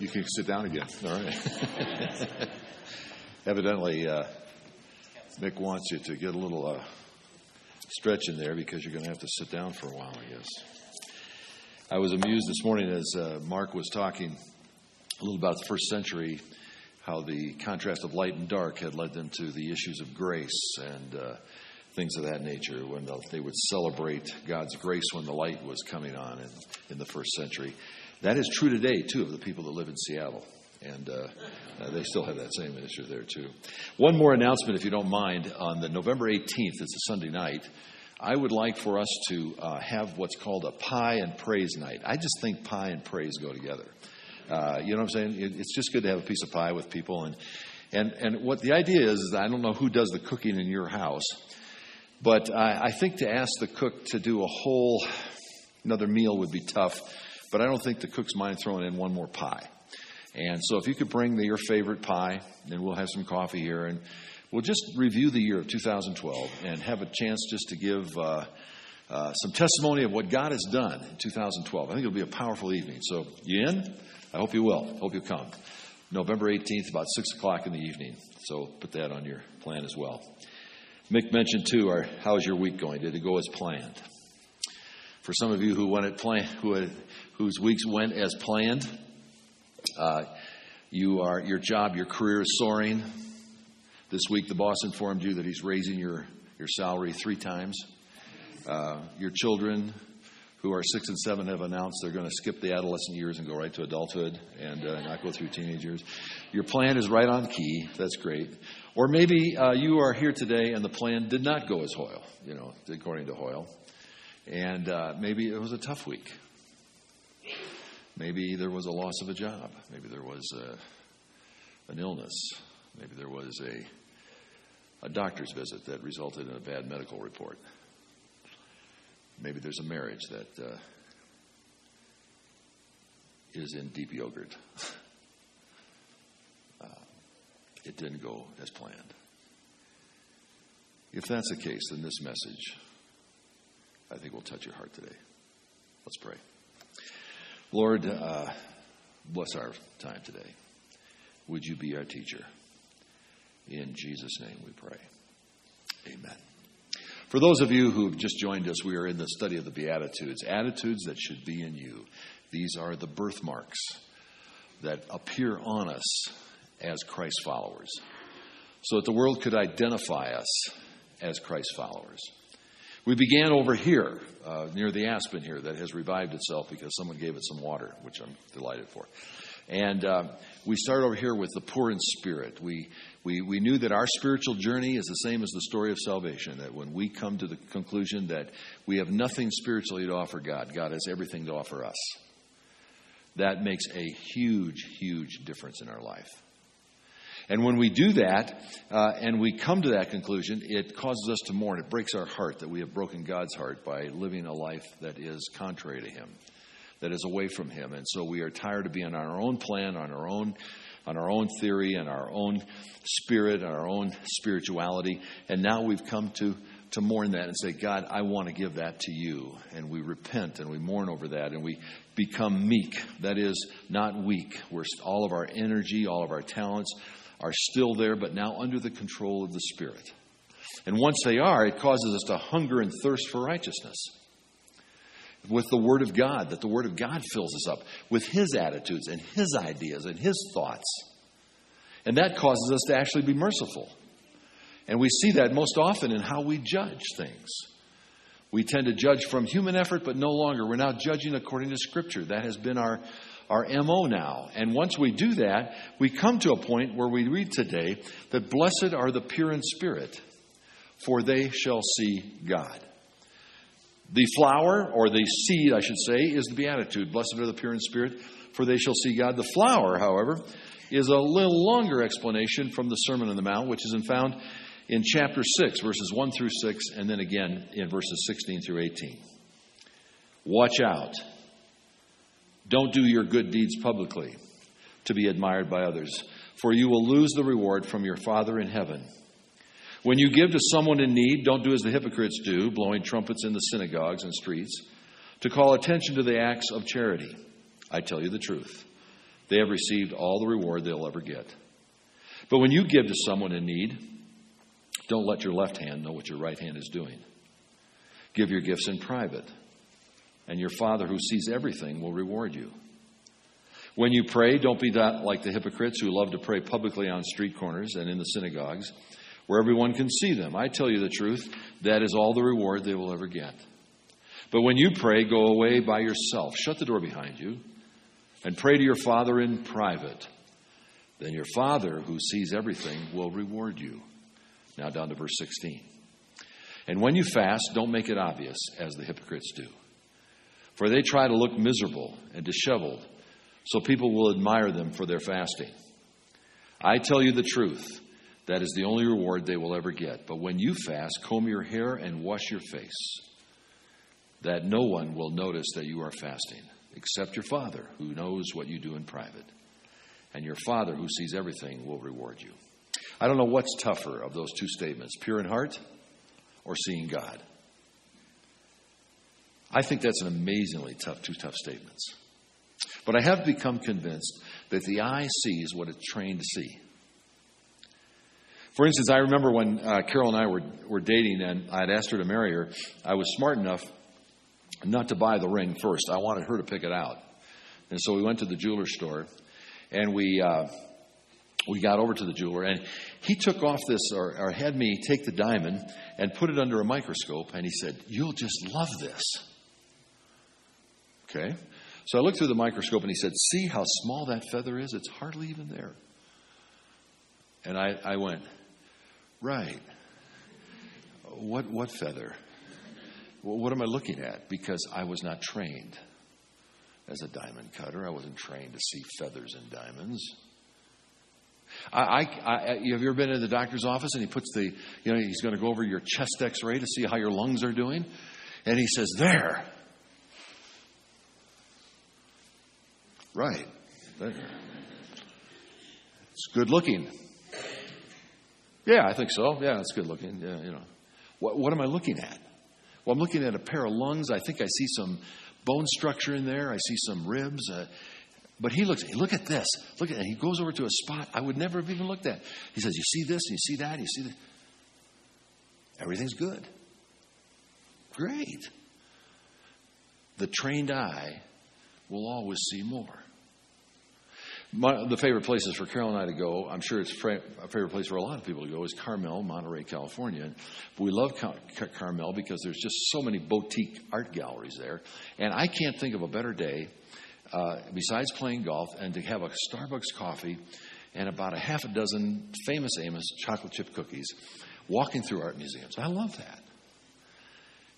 You can sit down again. All right. Evidently, uh, Mick wants you to get a little uh, stretch in there because you're going to have to sit down for a while, I guess. I was amused this morning as uh, Mark was talking a little about the first century, how the contrast of light and dark had led them to the issues of grace and uh, things of that nature, when they would celebrate God's grace when the light was coming on in, in the first century. That is true today, too, of the people that live in Seattle. And uh, uh, they still have that same issue there, too. One more announcement, if you don't mind. On the November 18th, it's a Sunday night, I would like for us to uh, have what's called a pie and praise night. I just think pie and praise go together. Uh, you know what I'm saying? It, it's just good to have a piece of pie with people. And, and, and what the idea is, is I don't know who does the cooking in your house, but I, I think to ask the cook to do a whole another meal would be tough. But I don't think the cook's mind throwing in one more pie. And so if you could bring the, your favorite pie, then we'll have some coffee here, and we'll just review the year of 2012 and have a chance just to give uh, uh, some testimony of what God has done in 2012. I think it'll be a powerful evening. So you in? I hope you will. Hope you come. November 18th, about 6 o'clock in the evening. So put that on your plan as well. Mick mentioned too, our, how's your week going? Did it go as planned? For some of you who went at plan, who had, whose weeks went as planned, uh, you are your job, your career is soaring. This week, the boss informed you that he's raising your your salary three times. Uh, your children, who are six and seven, have announced they're going to skip the adolescent years and go right to adulthood and uh, not go through teenage years. Your plan is right on key. That's great. Or maybe uh, you are here today and the plan did not go as Hoyle, you know, according to Hoyle. And uh, maybe it was a tough week. Maybe there was a loss of a job. Maybe there was a, an illness. Maybe there was a, a doctor's visit that resulted in a bad medical report. Maybe there's a marriage that uh, is in deep yogurt. uh, it didn't go as planned. If that's the case, then this message, I think, will touch your heart today. Let's pray. Lord, uh, bless our time today. Would you be our teacher? In Jesus' name we pray. Amen. For those of you who have just joined us, we are in the study of the Beatitudes, attitudes that should be in you. These are the birthmarks that appear on us as Christ followers, so that the world could identify us as Christ followers. We began over here, uh, near the aspen here, that has revived itself because someone gave it some water, which I'm delighted for. And uh, we start over here with the poor in spirit. We, we, we knew that our spiritual journey is the same as the story of salvation, that when we come to the conclusion that we have nothing spiritually to offer God, God has everything to offer us, that makes a huge, huge difference in our life. And when we do that uh, and we come to that conclusion, it causes us to mourn. It breaks our heart that we have broken God's heart by living a life that is contrary to Him, that is away from Him. And so we are tired of being on our own plan, on our own. On our own theory and our own spirit and our own spirituality. And now we've come to to mourn that and say, God, I want to give that to you. And we repent and we mourn over that and we become meek. That is, not weak. We're all of our energy, all of our talents, are still there, but now under the control of the Spirit. And once they are, it causes us to hunger and thirst for righteousness with the Word of God, that the Word of God fills us up with His attitudes and His ideas and His thoughts. And that causes us to actually be merciful. And we see that most often in how we judge things. We tend to judge from human effort, but no longer. We're now judging according to Scripture. That has been our our MO now. And once we do that, we come to a point where we read today that blessed are the pure in spirit, for they shall see God. The flower, or the seed, I should say, is the beatitude. Blessed are the pure in spirit, for they shall see God. The flower, however, is a little longer explanation from the Sermon on the Mount, which is found in chapter 6, verses 1 through 6, and then again in verses 16 through 18. Watch out don't do your good deeds publicly to be admired by others, for you will lose the reward from your Father in heaven. When you give to someone in need, don't do as the hypocrites do, blowing trumpets in the synagogues and streets, to call attention to the acts of charity. I tell you the truth. they have received all the reward they'll ever get. But when you give to someone in need, don't let your left hand know what your right hand is doing. Give your gifts in private, and your Father who sees everything will reward you. When you pray, don't be that like the hypocrites who love to pray publicly on street corners and in the synagogues, where everyone can see them. I tell you the truth, that is all the reward they will ever get. But when you pray, go away by yourself, shut the door behind you, and pray to your Father in private. Then your Father, who sees everything, will reward you. Now down to verse 16. And when you fast, don't make it obvious, as the hypocrites do. For they try to look miserable and disheveled, so people will admire them for their fasting. I tell you the truth, that is the only reward they will ever get. But when you fast, comb your hair and wash your face, that no one will notice that you are fasting, except your Father, who knows what you do in private. And your Father, who sees everything, will reward you. I don't know what's tougher of those two statements pure in heart or seeing God. I think that's an amazingly tough, two tough statements. But I have become convinced that the eye sees what it's trained to see. For instance, I remember when uh, Carol and I were, were dating and I had asked her to marry her, I was smart enough not to buy the ring first. I wanted her to pick it out. And so we went to the jeweler store and we, uh, we got over to the jeweler and he took off this or, or had me take the diamond and put it under a microscope and he said, You'll just love this. Okay? So I looked through the microscope and he said, See how small that feather is? It's hardly even there. And I, I went, Right. What, what feather? What am I looking at? Because I was not trained as a diamond cutter. I wasn't trained to see feathers in diamonds. I, I, I, have you ever been in the doctor's office and he puts the, you know, he's going to go over your chest x ray to see how your lungs are doing? And he says, There. Right. It's good looking. Yeah, I think so. Yeah, it's good looking. Yeah, you know. What, what am I looking at? Well, I'm looking at a pair of lungs. I think I see some bone structure in there. I see some ribs. Uh, but he looks, look at this. Look at it. He goes over to a spot I would never have even looked at. He says, You see this, you see that, you see that. Everything's good. Great. The trained eye will always see more. My, the favorite places for Carol and I to go, I'm sure it's a favorite place for a lot of people to go, is Carmel, Monterey, California. We love Car- Carmel because there's just so many boutique art galleries there. And I can't think of a better day, uh, besides playing golf, and to have a Starbucks coffee and about a half a dozen famous Amos chocolate chip cookies walking through art museums. I love that.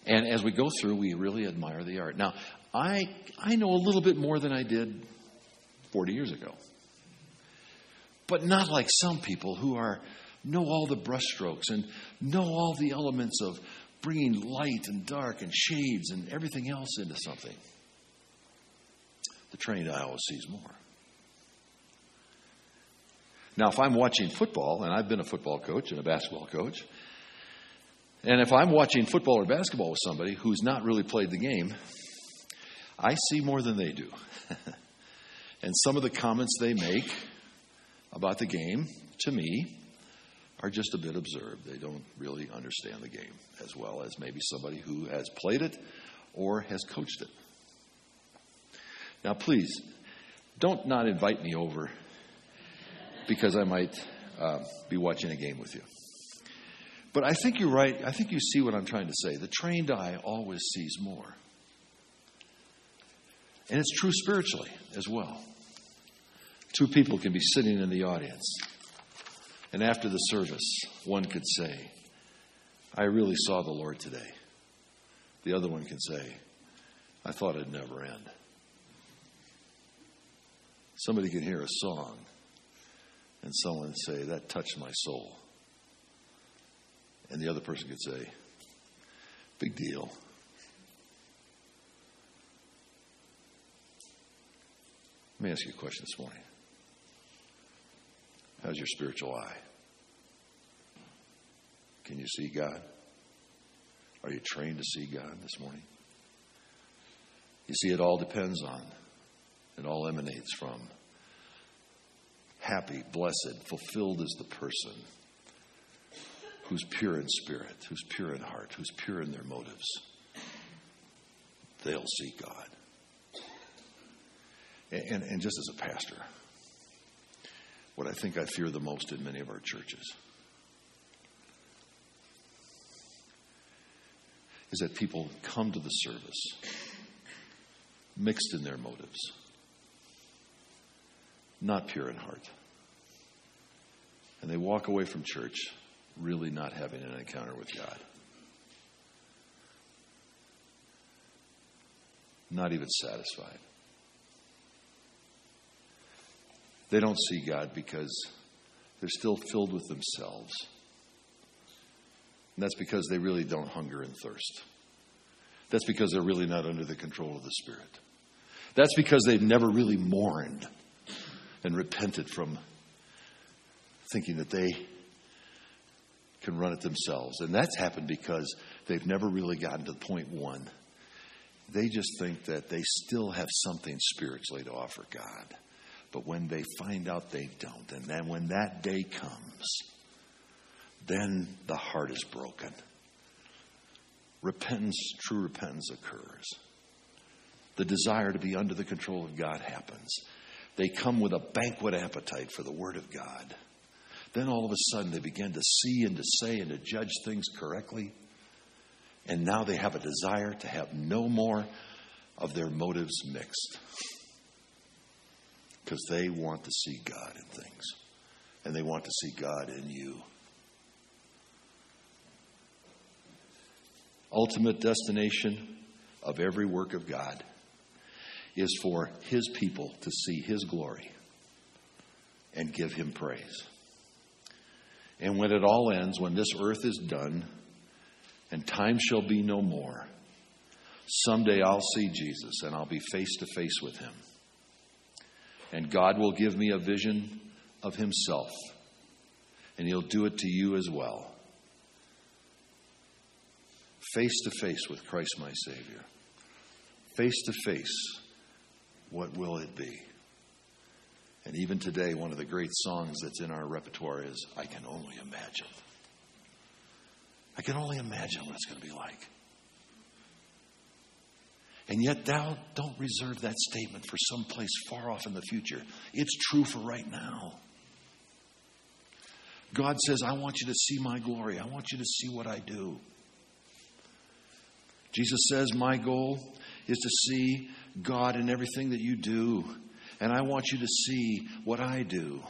And as we go through, we really admire the art. Now, I, I know a little bit more than I did 40 years ago. But not like some people who are know all the brushstrokes and know all the elements of bringing light and dark and shades and everything else into something. The trained eye always sees more. Now, if I'm watching football, and I've been a football coach and a basketball coach, and if I'm watching football or basketball with somebody who's not really played the game, I see more than they do. And some of the comments they make about the game, to me, are just a bit absurd. They don't really understand the game as well as maybe somebody who has played it or has coached it. Now, please, don't not invite me over because I might uh, be watching a game with you. But I think you're right. I think you see what I'm trying to say. The trained eye always sees more. And it's true spiritually as well. Two people can be sitting in the audience, and after the service, one could say, I really saw the Lord today. The other one can say, I thought it'd never end. Somebody can hear a song, and someone say, That touched my soul. And the other person could say, Big deal. Let me ask you a question this morning. How's your spiritual eye? Can you see God? Are you trained to see God this morning? You see, it all depends on, it all emanates from happy, blessed, fulfilled is the person who's pure in spirit, who's pure in heart, who's pure in their motives. They'll see God. And, and, just as a pastor, what I think I fear the most in many of our churches is that people come to the service mixed in their motives, not pure in heart. And they walk away from church really not having an encounter with God. Not even satisfied. They don't see God because they're still filled with themselves. And that's because they really don't hunger and thirst. That's because they're really not under the control of the Spirit. That's because they've never really mourned and repented from thinking that they can run it themselves. And that's happened because they've never really gotten to point one. They just think that they still have something spiritually to offer God. But when they find out they don't, and then when that day comes, then the heart is broken. Repentance, true repentance occurs. The desire to be under the control of God happens. They come with a banquet appetite for the Word of God. Then all of a sudden they begin to see and to say and to judge things correctly. And now they have a desire to have no more of their motives mixed. Because they want to see God in things. And they want to see God in you. Ultimate destination of every work of God is for His people to see His glory and give Him praise. And when it all ends, when this earth is done and time shall be no more, someday I'll see Jesus and I'll be face to face with him. And God will give me a vision of himself, and he'll do it to you as well. Face to face with Christ my Savior. Face to face, what will it be? And even today, one of the great songs that's in our repertoire is I Can Only Imagine. I can only imagine what it's going to be like. And yet, thou don't reserve that statement for some place far off in the future. It's true for right now. God says, I want you to see my glory. I want you to see what I do. Jesus says, My goal is to see God in everything that you do and I want you to see what I do.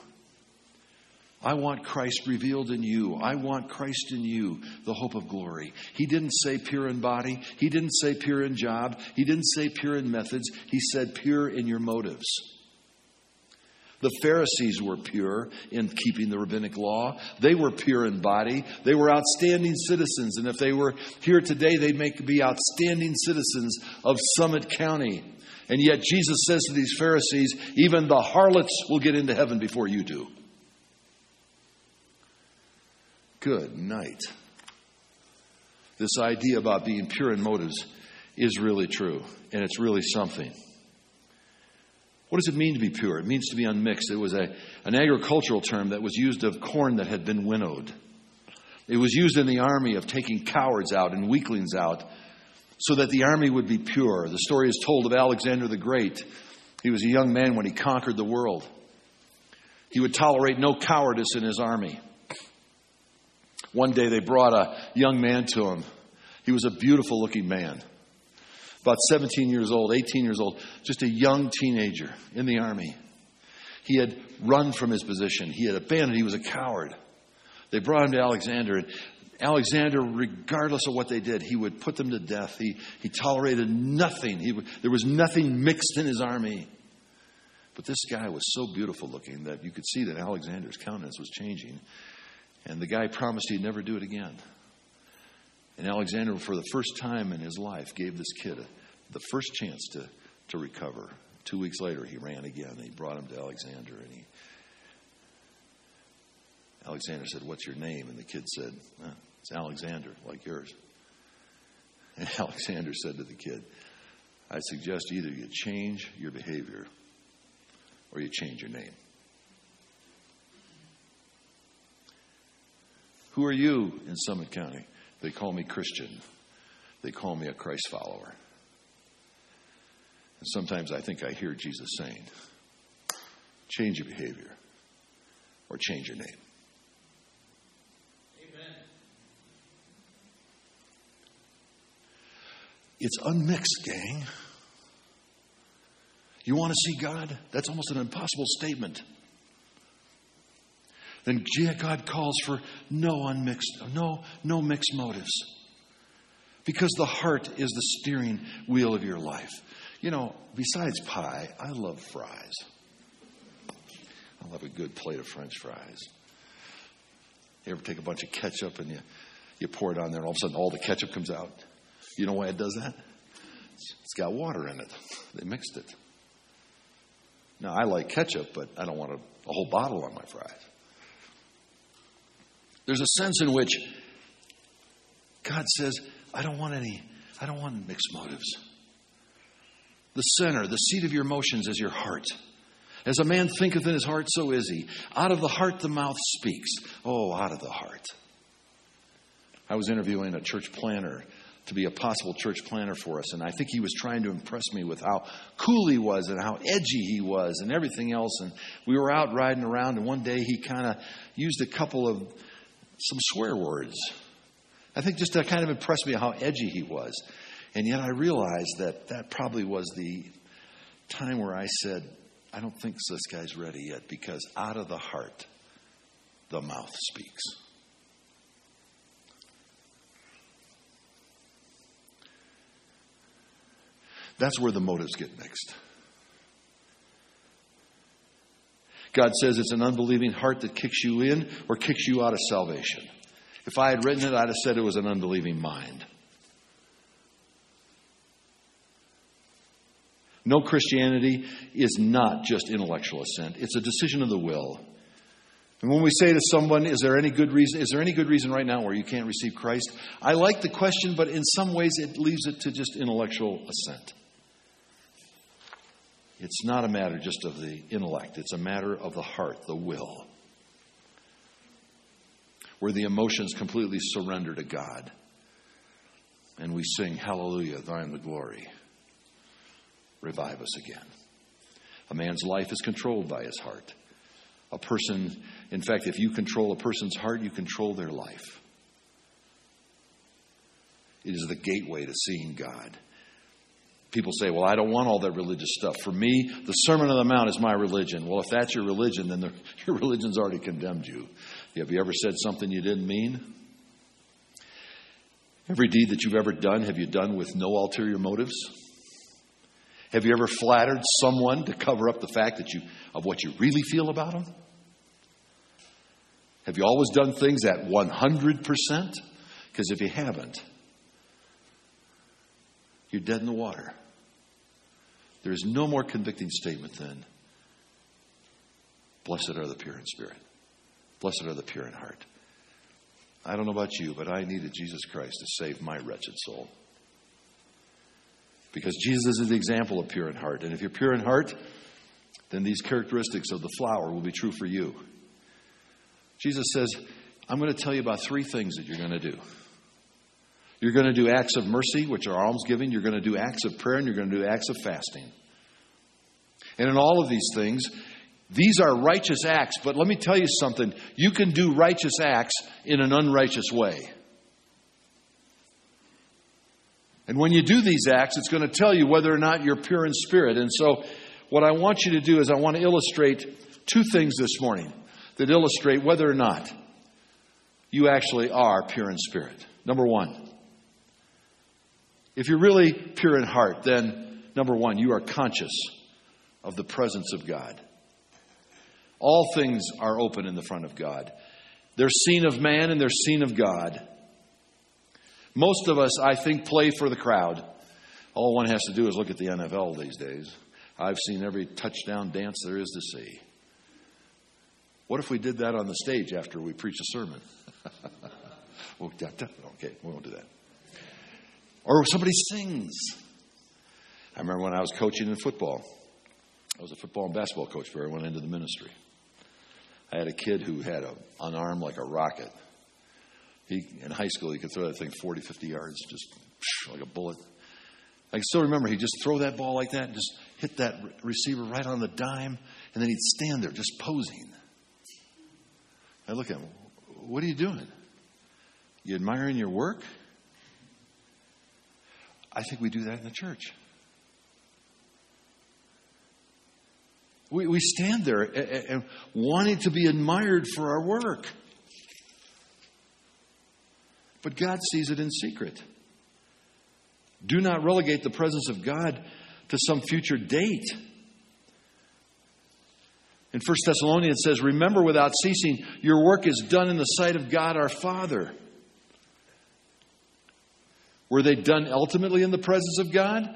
I want Christ revealed in you. I want Christ in you, the hope of glory. He didn't say pure in body. He didn't say pure in job. He didn't say pure in methods. He said pure in your motives. The Pharisees were pure in keeping the rabbinic law. They were pure in body. They were outstanding citizens. And if they were here today, they'd make, be outstanding citizens of Summit County. And yet Jesus says to these Pharisees, even the harlots will get into heaven before you do. Good night. This idea about being pure in motives is really true, and it's really something. What does it mean to be pure? It means to be unmixed. It was a, an agricultural term that was used of corn that had been winnowed. It was used in the army of taking cowards out and weaklings out so that the army would be pure. The story is told of Alexander the Great. He was a young man when he conquered the world. He would tolerate no cowardice in his army. One day they brought a young man to him. He was a beautiful looking man, about 17 years old, 18 years old, just a young teenager in the army. He had run from his position, he had abandoned, he was a coward. They brought him to Alexander, and Alexander, regardless of what they did, he would put them to death. He, he tolerated nothing. He, there was nothing mixed in his army. But this guy was so beautiful looking that you could see that Alexander's countenance was changing. And the guy promised he'd never do it again. And Alexander, for the first time in his life, gave this kid a, the first chance to, to recover. Two weeks later, he ran again. He brought him to Alexander, and he Alexander said, What's your name? And the kid said, it's Alexander, like yours. And Alexander said to the kid, I suggest either you change your behavior or you change your name. Who are you in Summit County? They call me Christian. They call me a Christ follower. And sometimes I think I hear Jesus saying, change your behavior or change your name. Amen. It's unmixed, gang. You want to see God? That's almost an impossible statement. Then God calls for no unmixed, no, no mixed motives. Because the heart is the steering wheel of your life. You know, besides pie, I love fries. I love a good plate of French fries. You ever take a bunch of ketchup and you, you pour it on there, and all of a sudden all the ketchup comes out? You know why it does that? It's got water in it. They mixed it. Now, I like ketchup, but I don't want a, a whole bottle on my fries. There's a sense in which God says, I don't want any, I don't want mixed motives. The center, the seat of your emotions is your heart. As a man thinketh in his heart, so is he. Out of the heart, the mouth speaks. Oh, out of the heart. I was interviewing a church planner to be a possible church planner for us, and I think he was trying to impress me with how cool he was and how edgy he was and everything else. And we were out riding around, and one day he kind of used a couple of some swear words. I think just to kind of impress me how edgy he was. And yet I realized that that probably was the time where I said, I don't think this guy's ready yet because out of the heart, the mouth speaks. That's where the motives get mixed. God says it's an unbelieving heart that kicks you in or kicks you out of salvation. If I had written it, I'd have said it was an unbelieving mind. No Christianity is not just intellectual assent. It's a decision of the will. And when we say to someone, is there any good reason is there any good reason right now where you can't receive Christ? I like the question, but in some ways it leaves it to just intellectual assent. It's not a matter just of the intellect, it's a matter of the heart, the will, where the emotions completely surrender to God. And we sing, Hallelujah, thine the glory. Revive us again. A man's life is controlled by his heart. A person, in fact, if you control a person's heart, you control their life. It is the gateway to seeing God. People say, Well, I don't want all that religious stuff. For me, the Sermon on the Mount is my religion. Well, if that's your religion, then the, your religion's already condemned you. Have you ever said something you didn't mean? Every deed that you've ever done, have you done with no ulterior motives? Have you ever flattered someone to cover up the fact that you, of what you really feel about them? Have you always done things at 100%? Because if you haven't, you're dead in the water. There is no more convicting statement than, Blessed are the pure in spirit. Blessed are the pure in heart. I don't know about you, but I needed Jesus Christ to save my wretched soul. Because Jesus is the example of pure in heart. And if you're pure in heart, then these characteristics of the flower will be true for you. Jesus says, I'm going to tell you about three things that you're going to do. You're going to do acts of mercy, which are almsgiving. You're going to do acts of prayer, and you're going to do acts of fasting. And in all of these things, these are righteous acts, but let me tell you something. You can do righteous acts in an unrighteous way. And when you do these acts, it's going to tell you whether or not you're pure in spirit. And so, what I want you to do is, I want to illustrate two things this morning that illustrate whether or not you actually are pure in spirit. Number one, if you're really pure in heart, then number one, you are conscious of the presence of God. All things are open in the front of God. They're seen of man and they're seen of God. Most of us, I think, play for the crowd. All one has to do is look at the NFL these days. I've seen every touchdown dance there is to see. What if we did that on the stage after we preach a sermon? okay, we won't do that. Or somebody sings. I remember when I was coaching in football. I was a football and basketball coach before I went into the ministry. I had a kid who had an arm like a rocket. He, in high school, he could throw that thing 40, 50 yards, just like a bullet. I can still remember he'd just throw that ball like that and just hit that receiver right on the dime, and then he'd stand there just posing. I look at him, what are you doing? You admiring your work? I think we do that in the church. We, we stand there and, and wanting to be admired for our work. But God sees it in secret. Do not relegate the presence of God to some future date. In 1 Thessalonians it says, Remember without ceasing, your work is done in the sight of God our Father. Were they done ultimately in the presence of God?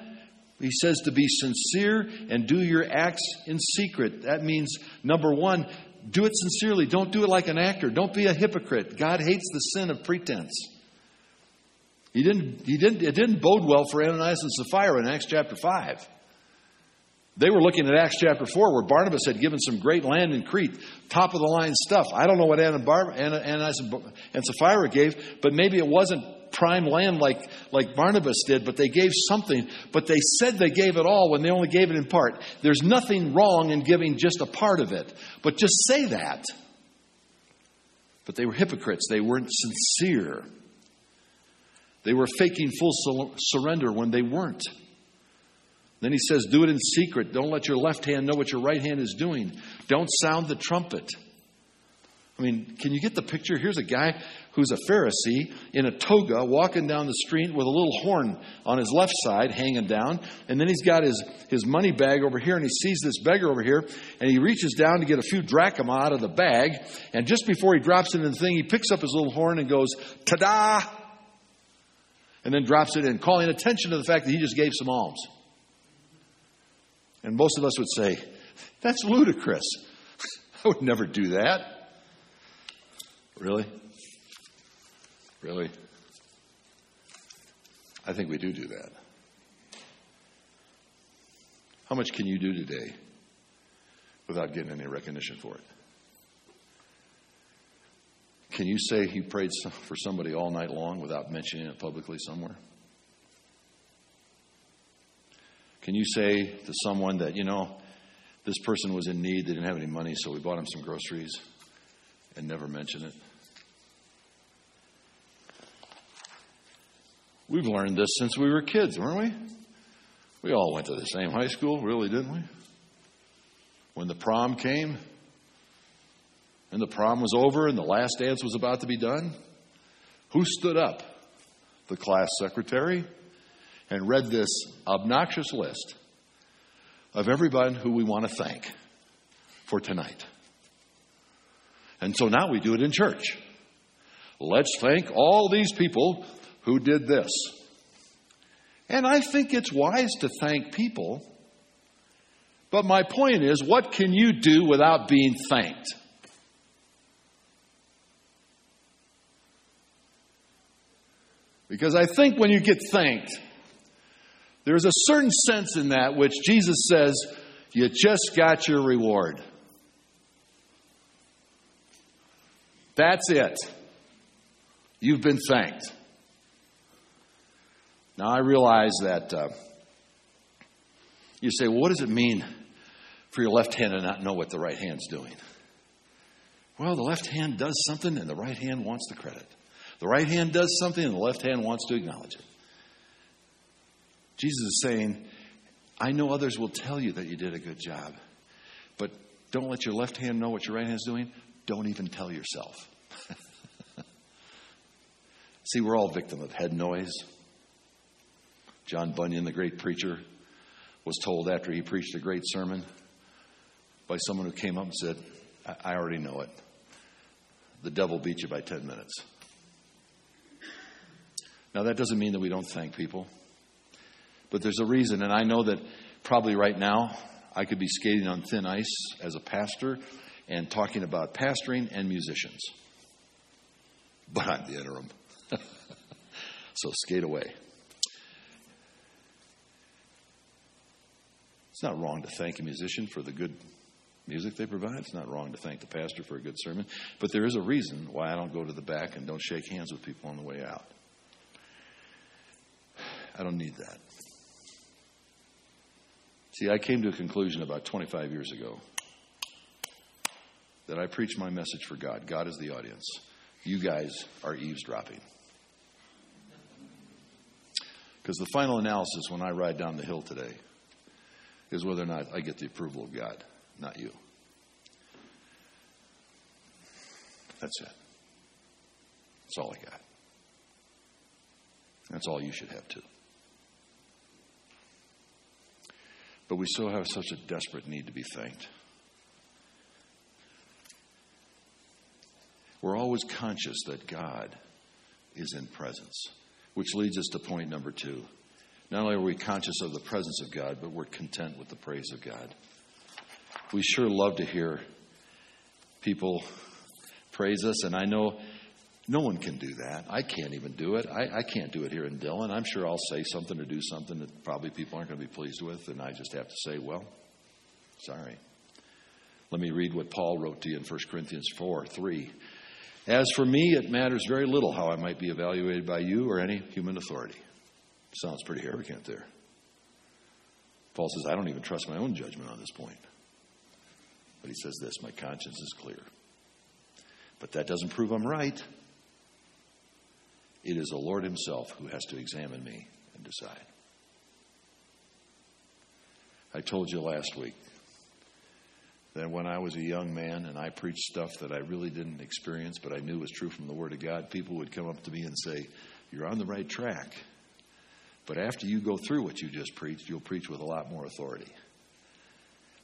He says to be sincere and do your acts in secret. That means, number one, do it sincerely. Don't do it like an actor. Don't be a hypocrite. God hates the sin of pretense. He didn't, he didn't, it didn't bode well for Ananias and Sapphira in Acts chapter 5. They were looking at Acts chapter 4, where Barnabas had given some great land in Crete, top of the line stuff. I don't know what Ananias and Sapphira gave, but maybe it wasn't prime land like, like Barnabas did, but they gave something. But they said they gave it all when they only gave it in part. There's nothing wrong in giving just a part of it, but just say that. But they were hypocrites, they weren't sincere. They were faking full surrender when they weren't. Then he says, Do it in secret. Don't let your left hand know what your right hand is doing. Don't sound the trumpet. I mean, can you get the picture? Here's a guy who's a Pharisee in a toga walking down the street with a little horn on his left side hanging down. And then he's got his, his money bag over here and he sees this beggar over here and he reaches down to get a few drachma out of the bag. And just before he drops it in the thing, he picks up his little horn and goes, ta da! And then drops it in, calling attention to the fact that he just gave some alms. And most of us would say, that's ludicrous. I would never do that. Really? Really? I think we do do that. How much can you do today without getting any recognition for it? Can you say he prayed for somebody all night long without mentioning it publicly somewhere? Can you say to someone that, you know, this person was in need, they didn't have any money, so we bought him some groceries and never mention it? We've learned this since we were kids, weren't we? We all went to the same high school, really, didn't we? When the prom came and the prom was over and the last dance was about to be done, who stood up? The class secretary and read this obnoxious list of everyone who we want to thank for tonight. And so now we do it in church. Let's thank all these people who did this. And I think it's wise to thank people. But my point is, what can you do without being thanked? Because I think when you get thanked, there's a certain sense in that which Jesus says, you just got your reward. That's it. You've been thanked. Now, I realize that uh, you say, well, what does it mean for your left hand to not know what the right hand's doing? Well, the left hand does something and the right hand wants the credit. The right hand does something and the left hand wants to acknowledge it. Jesus is saying, I know others will tell you that you did a good job, but don't let your left hand know what your right hand is doing. Don't even tell yourself. See, we're all victim of head noise. John Bunyan, the great preacher, was told after he preached a great sermon by someone who came up and said, I, I already know it. The devil beat you by 10 minutes. Now, that doesn't mean that we don't thank people, but there's a reason, and I know that probably right now I could be skating on thin ice as a pastor and talking about pastoring and musicians. But I'm the interim. so skate away. It's not wrong to thank a musician for the good music they provide. It's not wrong to thank the pastor for a good sermon, but there is a reason why I don't go to the back and don't shake hands with people on the way out. I don't need that. See, I came to a conclusion about 25 years ago that I preach my message for God. God is the audience. You guys are eavesdropping. Because the final analysis when I ride down the hill today is whether or not I get the approval of God, not you. That's it. That's all I got. That's all you should have too. But we still have such a desperate need to be thanked. We're always conscious that God is in presence, which leads us to point number two. Not only are we conscious of the presence of God, but we're content with the praise of God. We sure love to hear people praise us, and I know no one can do that. I can't even do it. I, I, can't do it here in Dillon. I'm sure I'll say something or do something that probably people aren't going to be pleased with, and I just have to say, well, sorry. Let me read what Paul wrote to you in 1 Corinthians 4 3. As for me, it matters very little how I might be evaluated by you or any human authority. Sounds pretty arrogant there. Paul says, I don't even trust my own judgment on this point. But he says this my conscience is clear. But that doesn't prove I'm right. It is the Lord Himself who has to examine me and decide. I told you last week that when I was a young man and I preached stuff that I really didn't experience, but I knew was true from the Word of God, people would come up to me and say, You're on the right track. But after you go through what you just preached, you'll preach with a lot more authority.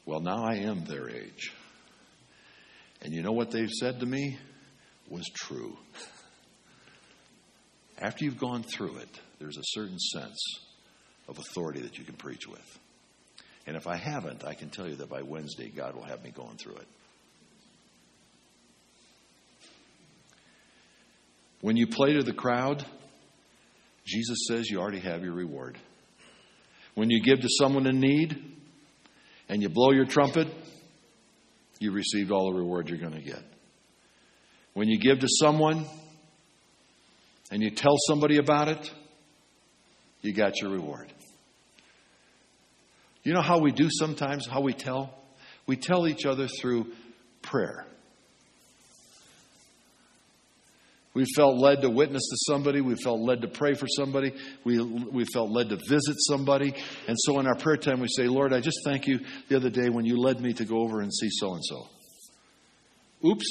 Well, now I am their age. And you know what they've said to me was true. After you've gone through it, there's a certain sense of authority that you can preach with. And if I haven't, I can tell you that by Wednesday, God will have me going through it. When you play to the crowd, Jesus says you already have your reward. When you give to someone in need and you blow your trumpet, you received all the reward you're going to get. When you give to someone and you tell somebody about it, you got your reward. You know how we do sometimes, how we tell? We tell each other through prayer. We felt led to witness to somebody. We felt led to pray for somebody. We, we felt led to visit somebody. And so in our prayer time, we say, Lord, I just thank you the other day when you led me to go over and see so and so. Oops.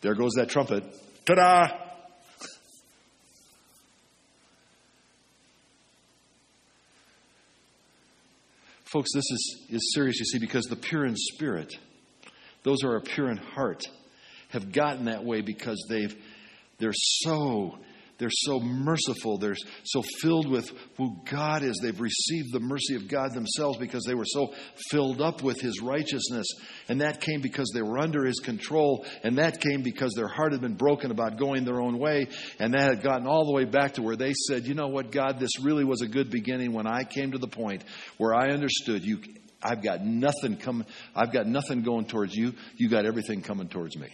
There goes that trumpet. Ta da! Folks, this is, is serious, you see, because the pure in spirit, those who are pure in heart, have gotten that way because they've, they're so they're so merciful. They're so filled with who God is. They've received the mercy of God themselves because they were so filled up with His righteousness. And that came because they were under His control. And that came because their heart had been broken about going their own way. And that had gotten all the way back to where they said, You know what, God, this really was a good beginning when I came to the point where I understood you. I've got nothing coming. I've got nothing going towards you. You got everything coming towards me.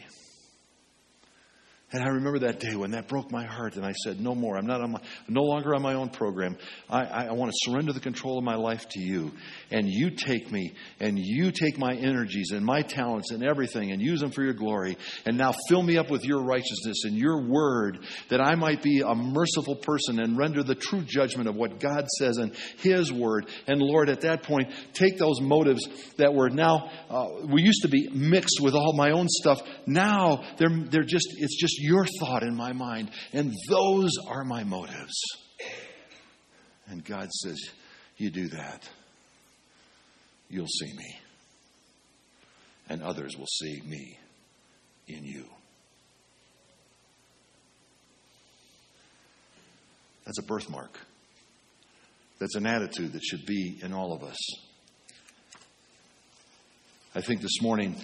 And I remember that day when that broke my heart, and I said, "No more. I'm not on my, no longer on my own program. I, I, I want to surrender the control of my life to you, and you take me, and you take my energies and my talents and everything, and use them for your glory. And now fill me up with your righteousness and your word, that I might be a merciful person and render the true judgment of what God says in His word. And Lord, at that point, take those motives that were now uh, we used to be mixed with all my own stuff. Now they're they're just it's just your thought in my mind, and those are my motives. And God says, You do that, you'll see me, and others will see me in you. That's a birthmark. That's an attitude that should be in all of us. I think this morning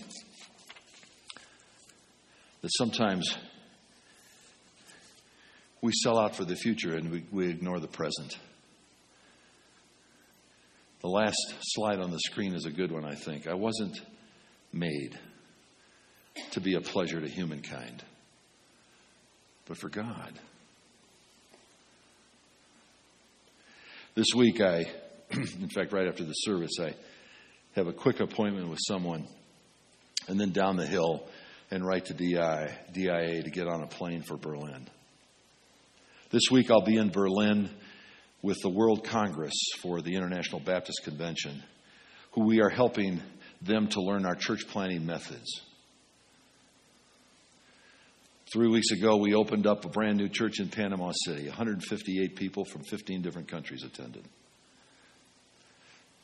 that sometimes we sell out for the future and we, we ignore the present. The last slide on the screen is a good one, I think. I wasn't made to be a pleasure to humankind, but for God. This week, I, in fact, right after the service, I have a quick appointment with someone, and then down the hill and right to DI, DIA to get on a plane for Berlin. This week, I'll be in Berlin with the World Congress for the International Baptist Convention, who we are helping them to learn our church planting methods. Three weeks ago, we opened up a brand new church in Panama City. 158 people from 15 different countries attended.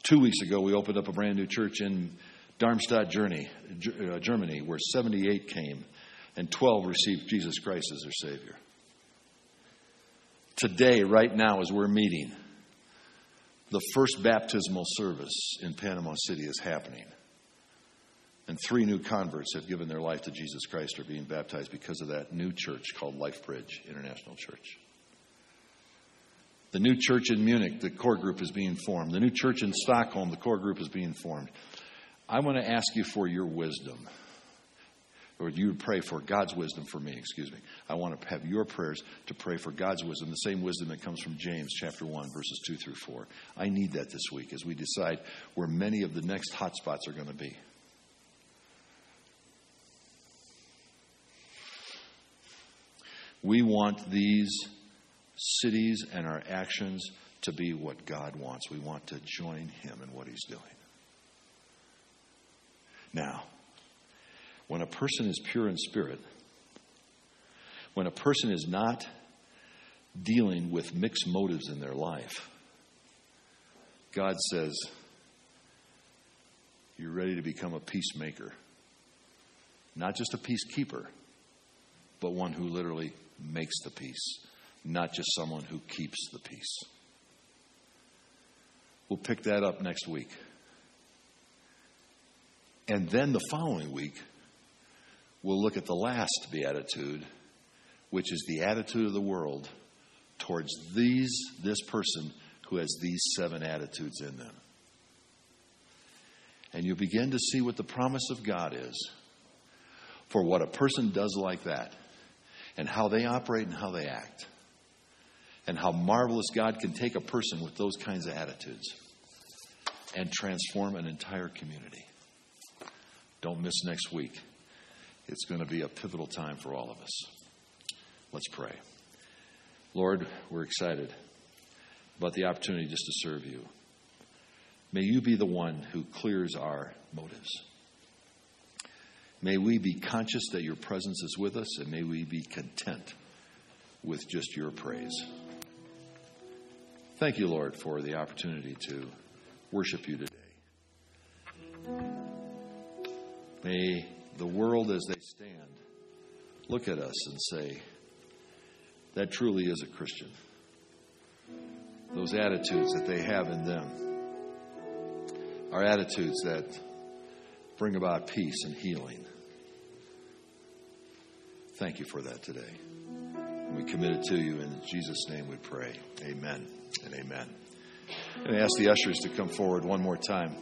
Two weeks ago, we opened up a brand new church in Darmstadt, uh, Germany, where 78 came and 12 received Jesus Christ as their Savior. Today, right now, as we're meeting, the first baptismal service in Panama City is happening. And three new converts have given their life to Jesus Christ are being baptized because of that new church called Life Bridge International Church. The new church in Munich, the core group is being formed. The new church in Stockholm, the core group is being formed. I want to ask you for your wisdom. Or you would pray for God's wisdom for me, excuse me. I want to have your prayers to pray for God's wisdom, the same wisdom that comes from James chapter 1, verses 2 through 4. I need that this week as we decide where many of the next hotspots are going to be. We want these cities and our actions to be what God wants. We want to join Him in what He's doing. Now, when a person is pure in spirit, when a person is not dealing with mixed motives in their life, God says, You're ready to become a peacemaker. Not just a peacekeeper, but one who literally makes the peace, not just someone who keeps the peace. We'll pick that up next week. And then the following week, we'll look at the last beatitude, which is the attitude of the world towards these this person who has these seven attitudes in them. And you begin to see what the promise of God is for what a person does like that and how they operate and how they act. And how marvelous God can take a person with those kinds of attitudes and transform an entire community. Don't miss next week. It's going to be a pivotal time for all of us. Let's pray. Lord, we're excited about the opportunity just to serve you. May you be the one who clears our motives. May we be conscious that your presence is with us, and may we be content with just your praise. Thank you, Lord, for the opportunity to worship you today. May the world as they stand look at us and say, that truly is a Christian. Those attitudes that they have in them are attitudes that bring about peace and healing. Thank you for that today. And we commit it to you in Jesus' name we pray. Amen and amen. Going to ask the ushers to come forward one more time.